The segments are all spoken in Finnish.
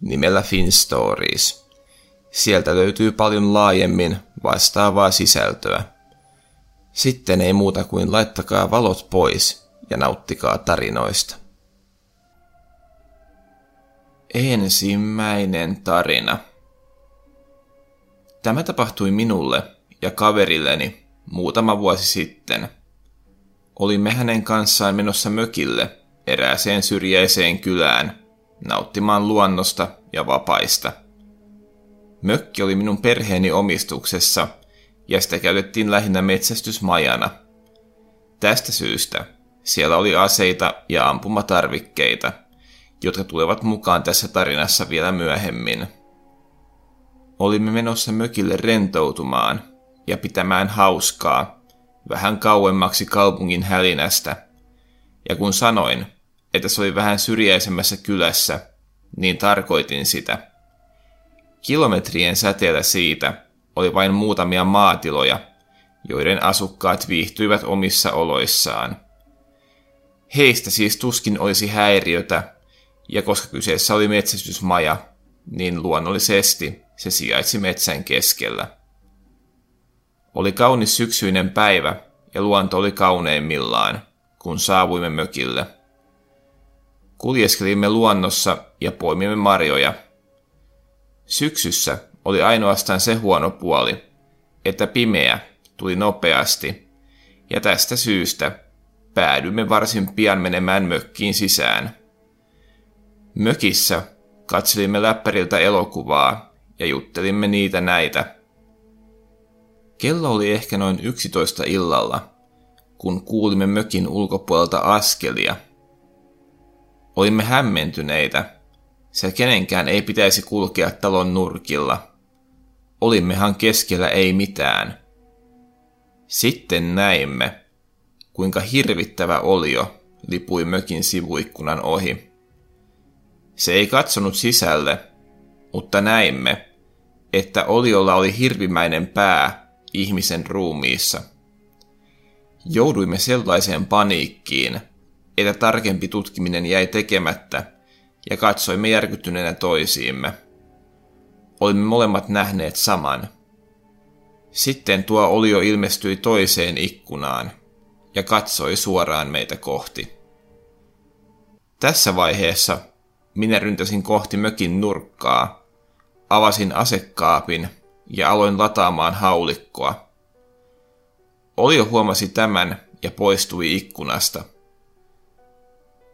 nimellä FinStories. Sieltä löytyy paljon laajemmin vastaavaa sisältöä. Sitten ei muuta kuin laittakaa valot pois ja nauttikaa tarinoista. Ensimmäinen tarina. Tämä tapahtui minulle ja kaverilleni muutama vuosi sitten. Olimme hänen kanssaan menossa mökille erääseen syrjäiseen kylään nauttimaan luonnosta ja vapaista. Mökki oli minun perheeni omistuksessa ja sitä käytettiin lähinnä metsästysmajana. Tästä syystä siellä oli aseita ja ampumatarvikkeita, jotka tulevat mukaan tässä tarinassa vielä myöhemmin. Olimme menossa mökille rentoutumaan ja pitämään hauskaa vähän kauemmaksi kaupungin hälinästä. Ja kun sanoin, että se oli vähän syrjäisemmässä kylässä, niin tarkoitin sitä. Kilometrien säteellä siitä oli vain muutamia maatiloja, joiden asukkaat viihtyivät omissa oloissaan. Heistä siis tuskin olisi häiriötä, ja koska kyseessä oli metsästysmaja, niin luonnollisesti se sijaitsi metsän keskellä. Oli kaunis syksyinen päivä, ja luonto oli kauneimmillaan, kun saavuimme mökille – Kuljeskelimme luonnossa ja poimimme marjoja. Syksyssä oli ainoastaan se huono puoli, että pimeä tuli nopeasti, ja tästä syystä päädymme varsin pian menemään mökkiin sisään. Mökissä katselimme läppäriltä elokuvaa ja juttelimme niitä näitä. Kello oli ehkä noin 11 illalla, kun kuulimme mökin ulkopuolelta askelia – Olimme hämmentyneitä, sillä kenenkään ei pitäisi kulkea talon nurkilla. Olimmehan keskellä ei mitään. Sitten näimme, kuinka hirvittävä olio lipui mökin sivuikkunan ohi. Se ei katsonut sisälle, mutta näimme, että oliolla oli hirvimäinen pää ihmisen ruumiissa. Jouduimme sellaiseen paniikkiin, että tarkempi tutkiminen jäi tekemättä ja katsoimme järkyttyneenä toisiimme. Olimme molemmat nähneet saman. Sitten tuo olio ilmestyi toiseen ikkunaan ja katsoi suoraan meitä kohti. Tässä vaiheessa minä ryntäsin kohti mökin nurkkaa, avasin asekaapin ja aloin lataamaan haulikkoa. Olio huomasi tämän ja poistui ikkunasta –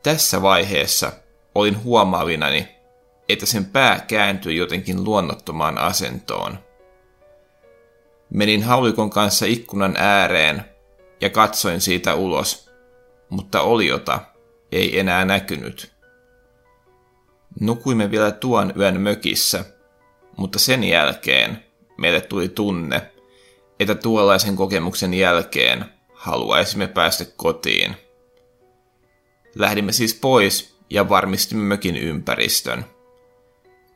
tässä vaiheessa olin huomaavinani, että sen pää kääntyi jotenkin luonnottomaan asentoon. Menin haulikon kanssa ikkunan ääreen ja katsoin siitä ulos, mutta oliota ei enää näkynyt. Nukuimme vielä tuon yön mökissä, mutta sen jälkeen meille tuli tunne, että tuollaisen kokemuksen jälkeen haluaisimme päästä kotiin. Lähdimme siis pois ja varmistimme mökin ympäristön.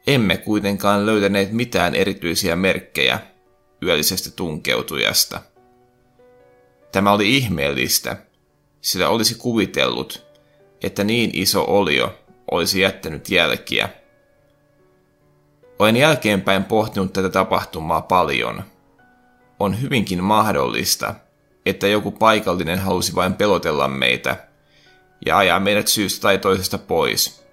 Emme kuitenkaan löytäneet mitään erityisiä merkkejä yöllisestä tunkeutujasta. Tämä oli ihmeellistä, sillä olisi kuvitellut, että niin iso olio olisi jättänyt jälkiä. Olen jälkeenpäin pohtinut tätä tapahtumaa paljon. On hyvinkin mahdollista, että joku paikallinen halusi vain pelotella meitä – ja ajaa meidät syystä tai toisesta pois.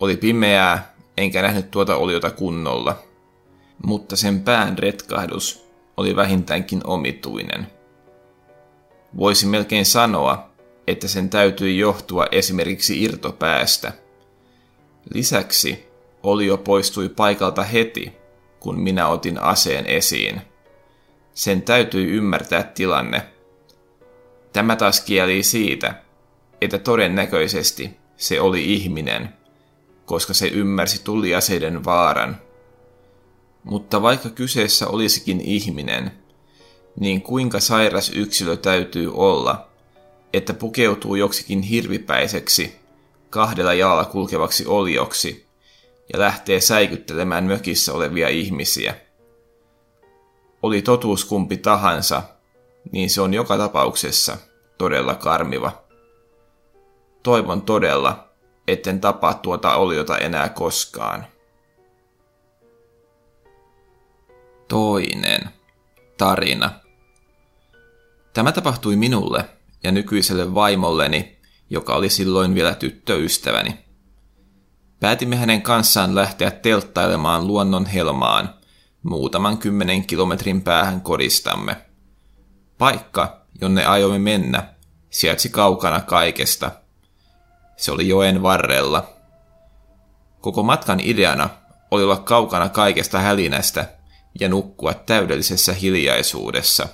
Oli pimeää, enkä nähnyt tuota oliota kunnolla, mutta sen pään retkahdus oli vähintäänkin omituinen. Voisi melkein sanoa, että sen täytyi johtua esimerkiksi irtopäästä. Lisäksi olio poistui paikalta heti, kun minä otin aseen esiin. Sen täytyi ymmärtää tilanne. Tämä taas kieli siitä, että todennäköisesti se oli ihminen, koska se ymmärsi tuliaseiden vaaran. Mutta vaikka kyseessä olisikin ihminen, niin kuinka sairas yksilö täytyy olla, että pukeutuu joksikin hirvipäiseksi, kahdella jalalla kulkevaksi olioksi ja lähtee säikyttelemään mökissä olevia ihmisiä. Oli totuus kumpi tahansa, niin se on joka tapauksessa todella karmiva. Toivon todella, etten tapaa tuota oliota enää koskaan. Toinen tarina. Tämä tapahtui minulle ja nykyiselle vaimolleni, joka oli silloin vielä tyttöystäväni. Päätimme hänen kanssaan lähteä telttailemaan luonnon helmaan muutaman kymmenen kilometrin päähän kodistamme. Paikka, jonne aiomme mennä, sijaitsi kaukana kaikesta. Se oli joen varrella. Koko matkan ideana oli olla kaukana kaikesta hälinästä ja nukkua täydellisessä hiljaisuudessa.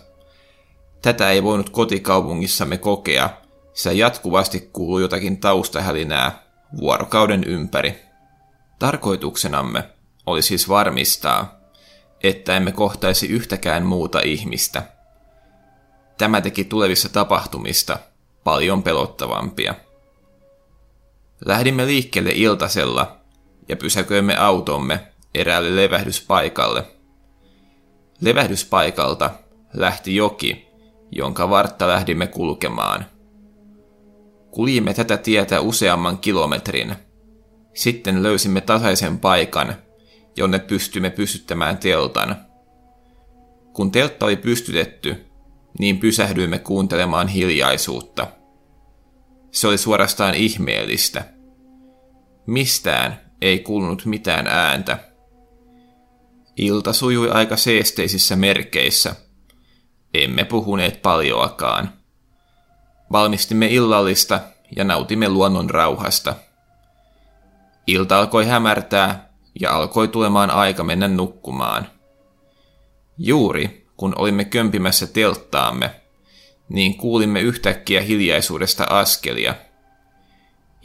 Tätä ei voinut kotikaupungissamme kokea, sillä jatkuvasti kuului jotakin taustahälinää vuorokauden ympäri. Tarkoituksenamme oli siis varmistaa, että emme kohtaisi yhtäkään muuta ihmistä. Tämä teki tulevissa tapahtumista paljon pelottavampia. Lähdimme liikkeelle iltasella ja pysäköimme automme eräälle levähdyspaikalle. Levähdyspaikalta lähti joki, jonka vartta lähdimme kulkemaan. Kuljimme tätä tietä useamman kilometrin. Sitten löysimme tasaisen paikan, jonne pystymme pystyttämään teltan. Kun teltta oli pystytetty, niin pysähdyimme kuuntelemaan hiljaisuutta. Se oli suorastaan ihmeellistä. Mistään ei kuulunut mitään ääntä. Ilta sujui aika seesteisissä merkeissä. Emme puhuneet paljoakaan. Valmistimme illallista ja nautimme luonnon rauhasta. Ilta alkoi hämärtää ja alkoi tulemaan aika mennä nukkumaan. Juuri kun olimme kömpimässä telttaamme, niin kuulimme yhtäkkiä hiljaisuudesta askelia.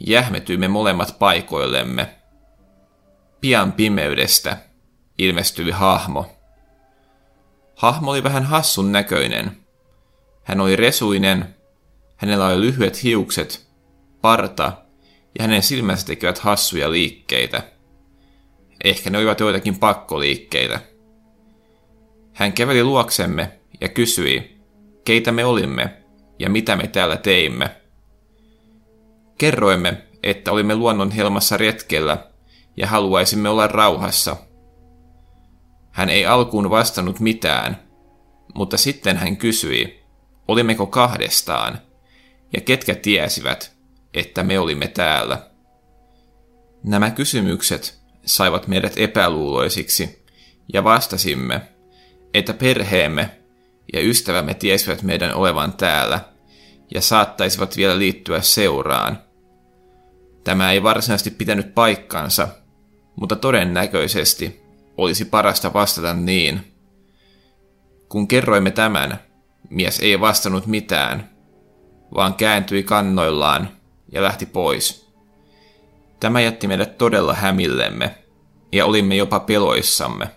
Jähmetyimme molemmat paikoillemme. Pian pimeydestä ilmestyi hahmo. Hahmo oli vähän hassun näköinen. Hän oli resuinen, hänellä oli lyhyet hiukset, parta ja hänen silmänsä tekivät hassuja liikkeitä. Ehkä ne olivat joitakin pakkoliikkeitä. Hän käveli luoksemme ja kysyi, keitä me olimme ja mitä me täällä teimme. Kerroimme, että olimme luonnon helmassa retkellä ja haluaisimme olla rauhassa. Hän ei alkuun vastannut mitään, mutta sitten hän kysyi, olimmeko kahdestaan ja ketkä tiesivät, että me olimme täällä. Nämä kysymykset saivat meidät epäluuloisiksi ja vastasimme, että perheemme ja ystävämme tiesivät meidän olevan täällä ja saattaisivat vielä liittyä seuraan. Tämä ei varsinaisesti pitänyt paikkansa, mutta todennäköisesti olisi parasta vastata niin. Kun kerroimme tämän, mies ei vastannut mitään, vaan kääntyi kannoillaan ja lähti pois. Tämä jätti meidät todella hämillemme, ja olimme jopa peloissamme.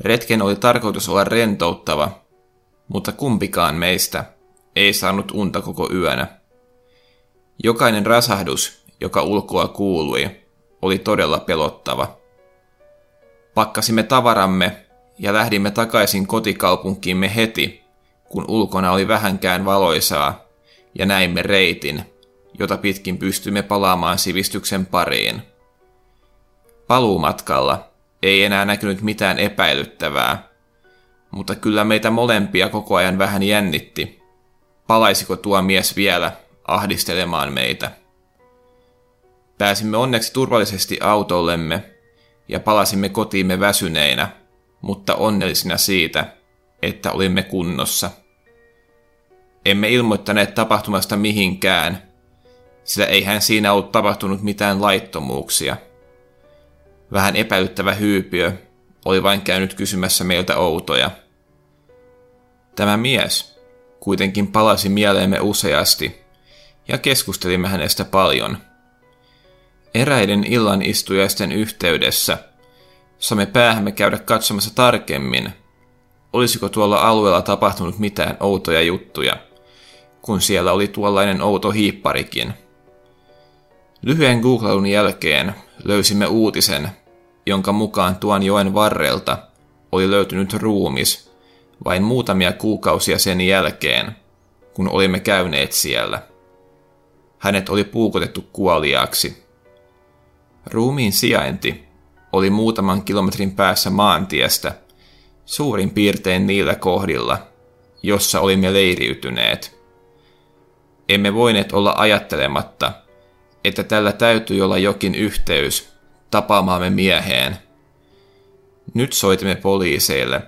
Retken oli tarkoitus olla rentouttava, mutta kumpikaan meistä ei saanut unta koko yönä. Jokainen rasahdus, joka ulkoa kuului, oli todella pelottava. Pakkasimme tavaramme ja lähdimme takaisin kotikaupunkiimme heti, kun ulkona oli vähänkään valoisaa, ja näimme reitin, jota pitkin pystymme palaamaan sivistyksen pariin. Paluumatkalla ei enää näkynyt mitään epäilyttävää, mutta kyllä meitä molempia koko ajan vähän jännitti. Palaisiko tuo mies vielä ahdistelemaan meitä? Pääsimme onneksi turvallisesti autollemme ja palasimme kotiimme väsyneinä, mutta onnellisina siitä, että olimme kunnossa. Emme ilmoittaneet tapahtumasta mihinkään, sillä eihän siinä ollut tapahtunut mitään laittomuuksia. Vähän epäilyttävä hyypiö oli vain käynyt kysymässä meiltä outoja. Tämä mies kuitenkin palasi mieleemme useasti, ja keskustelimme hänestä paljon. Eräiden illan istujaisten yhteydessä saamme päähämme käydä katsomassa tarkemmin, olisiko tuolla alueella tapahtunut mitään outoja juttuja, kun siellä oli tuollainen outo hiipparikin. Lyhyen googlailun jälkeen löysimme uutisen, jonka mukaan tuon joen varrelta oli löytynyt ruumis vain muutamia kuukausia sen jälkeen, kun olimme käyneet siellä. Hänet oli puukotettu kuoliaaksi. Ruumiin sijainti oli muutaman kilometrin päässä maantiestä, suurin piirtein niillä kohdilla, jossa olimme leiriytyneet. Emme voineet olla ajattelematta, että tällä täytyy olla jokin yhteys tapaamaamme mieheen. Nyt soitimme poliiseille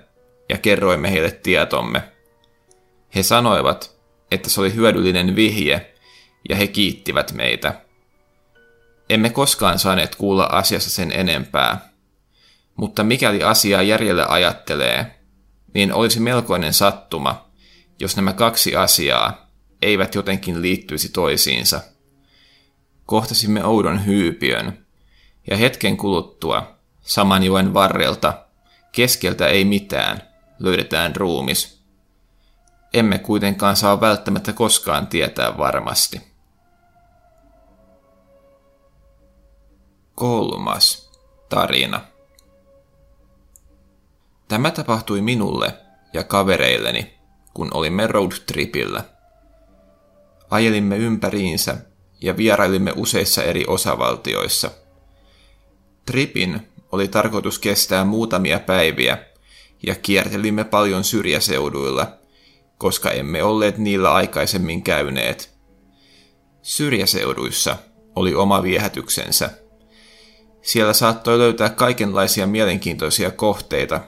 ja kerroimme heille tietomme. He sanoivat, että se oli hyödyllinen vihje, ja he kiittivät meitä. Emme koskaan saaneet kuulla asiassa sen enempää. Mutta mikäli asiaa järjelle ajattelee, niin olisi melkoinen sattuma, jos nämä kaksi asiaa eivät jotenkin liittyisi toisiinsa. Kohtasimme oudon hyypiön, ja hetken kuluttua, saman joen varrelta, keskeltä ei mitään, löydetään ruumis. Emme kuitenkaan saa välttämättä koskaan tietää varmasti. Kolmas tarina. Tämä tapahtui minulle ja kavereilleni, kun olimme roadtripillä. Ajelimme ympäriinsä ja vierailimme useissa eri osavaltioissa. Tripin oli tarkoitus kestää muutamia päiviä ja kiertelimme paljon syrjäseuduilla, koska emme olleet niillä aikaisemmin käyneet. Syrjäseuduissa oli oma viehätyksensä. Siellä saattoi löytää kaikenlaisia mielenkiintoisia kohteita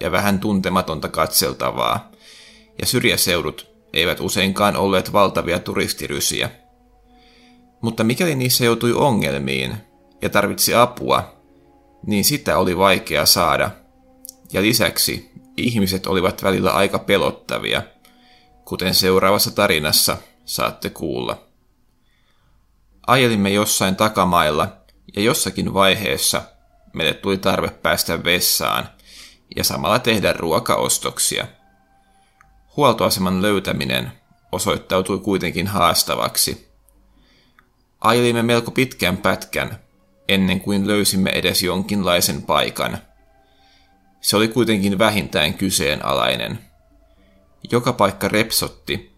ja vähän tuntematonta katseltavaa, ja syrjäseudut eivät useinkaan olleet valtavia turistirysiä. Mutta mikäli niissä joutui ongelmiin ja tarvitsi apua, niin sitä oli vaikea saada. Ja lisäksi ihmiset olivat välillä aika pelottavia, kuten seuraavassa tarinassa saatte kuulla. Ajelimme jossain takamailla ja jossakin vaiheessa meille tuli tarve päästä vessaan ja samalla tehdä ruokaostoksia. Huoltoaseman löytäminen osoittautui kuitenkin haastavaksi. Ajelimme melko pitkän pätkän ennen kuin löysimme edes jonkinlaisen paikan. Se oli kuitenkin vähintään kyseenalainen. Joka paikka repsotti,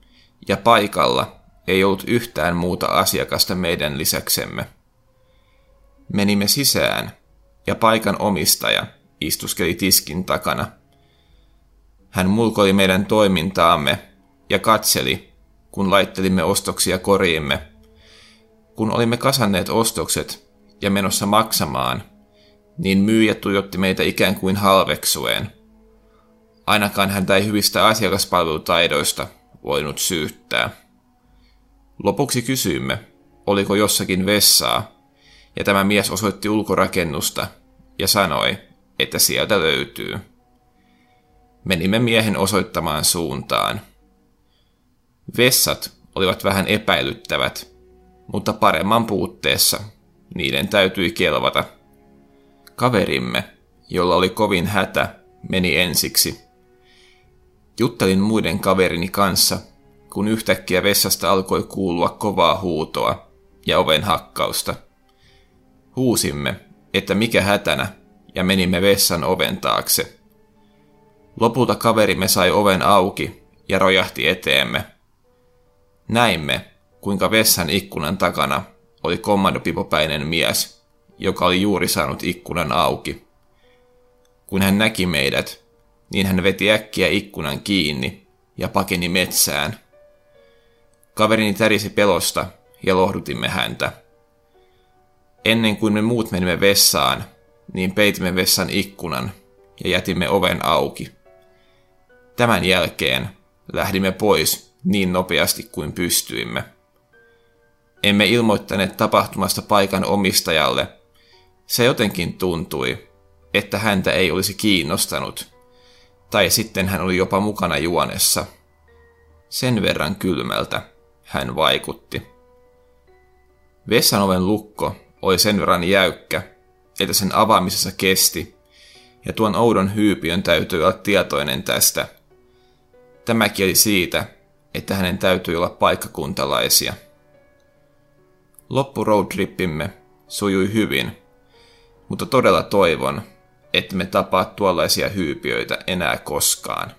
ja paikalla ei ollut yhtään muuta asiakasta meidän lisäksemme. Menimme sisään, ja paikan omistaja istuskeli tiskin takana. Hän mulkoi meidän toimintaamme ja katseli, kun laittelimme ostoksia koriimme. Kun olimme kasanneet ostokset ja menossa maksamaan, niin myyjä tuijotti meitä ikään kuin halveksuen. Ainakaan häntä ei hyvistä asiakaspalvelutaidoista voinut syyttää. Lopuksi kysyimme, oliko jossakin vessaa, ja tämä mies osoitti ulkorakennusta ja sanoi, että sieltä löytyy. Menimme miehen osoittamaan suuntaan. Vessat olivat vähän epäilyttävät, mutta paremman puutteessa niiden täytyi kelvata. Kaverimme, jolla oli kovin hätä, meni ensiksi. Juttelin muiden kaverini kanssa, kun yhtäkkiä vessasta alkoi kuulua kovaa huutoa ja oven hakkausta. Huusimme, että mikä hätänä, ja menimme vessan oven taakse. Lopulta kaverimme sai oven auki ja rojahti eteemme. Näimme, kuinka vessan ikkunan takana oli kommandopipopäinen mies, joka oli juuri saanut ikkunan auki. Kun hän näki meidät, niin hän veti äkkiä ikkunan kiinni ja pakeni metsään. Kaverini tärisi pelosta ja lohdutimme häntä. Ennen kuin me muut menimme vessaan, niin peitimme vessan ikkunan ja jätimme oven auki. Tämän jälkeen lähdimme pois niin nopeasti kuin pystyimme. Emme ilmoittaneet tapahtumasta paikan omistajalle. Se jotenkin tuntui, että häntä ei olisi kiinnostanut. Tai sitten hän oli jopa mukana juonessa. Sen verran kylmältä hän vaikutti. Vessan oven lukko oli sen verran jäykkä, että sen avaamisessa kesti, ja tuon oudon hyypiön täytyy olla tietoinen tästä. Tämä kieli siitä, että hänen täytyy olla paikkakuntalaisia. Loppu roadtrippimme sujui hyvin, mutta todella toivon, että me tapaa tuollaisia hyypiöitä enää koskaan.